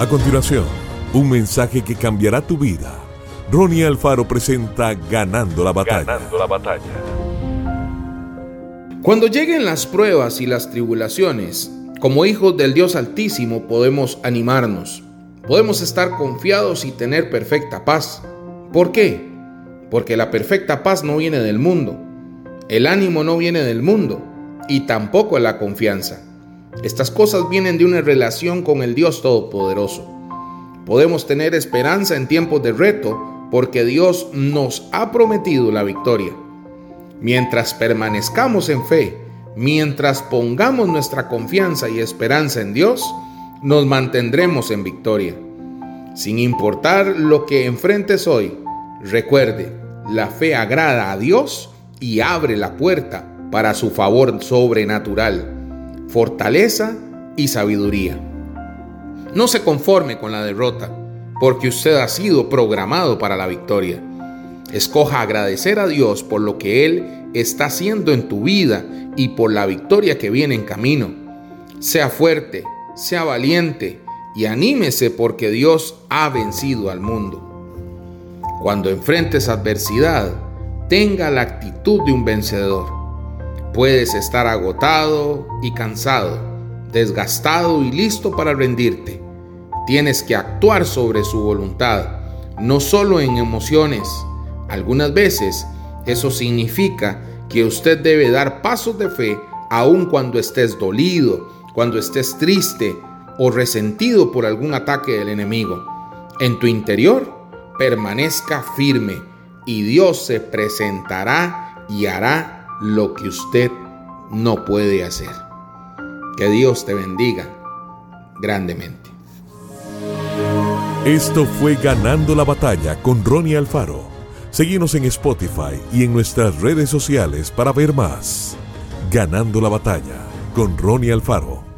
A continuación, un mensaje que cambiará tu vida. Ronnie Alfaro presenta Ganando la batalla. Ganando la batalla. Cuando lleguen las pruebas y las tribulaciones, como hijos del Dios Altísimo podemos animarnos, podemos estar confiados y tener perfecta paz. ¿Por qué? Porque la perfecta paz no viene del mundo, el ánimo no viene del mundo y tampoco la confianza. Estas cosas vienen de una relación con el Dios Todopoderoso. Podemos tener esperanza en tiempos de reto porque Dios nos ha prometido la victoria. Mientras permanezcamos en fe, mientras pongamos nuestra confianza y esperanza en Dios, nos mantendremos en victoria. Sin importar lo que enfrentes hoy, recuerde, la fe agrada a Dios y abre la puerta para su favor sobrenatural fortaleza y sabiduría. No se conforme con la derrota, porque usted ha sido programado para la victoria. Escoja agradecer a Dios por lo que Él está haciendo en tu vida y por la victoria que viene en camino. Sea fuerte, sea valiente y anímese porque Dios ha vencido al mundo. Cuando enfrentes adversidad, tenga la actitud de un vencedor. Puedes estar agotado y cansado, desgastado y listo para rendirte. Tienes que actuar sobre su voluntad, no solo en emociones. Algunas veces eso significa que usted debe dar pasos de fe aun cuando estés dolido, cuando estés triste o resentido por algún ataque del enemigo. En tu interior, permanezca firme y Dios se presentará y hará lo que usted no puede hacer. Que Dios te bendiga grandemente. Esto fue Ganando la Batalla con Ronnie Alfaro. Seguimos en Spotify y en nuestras redes sociales para ver más. Ganando la Batalla con Ronnie Alfaro.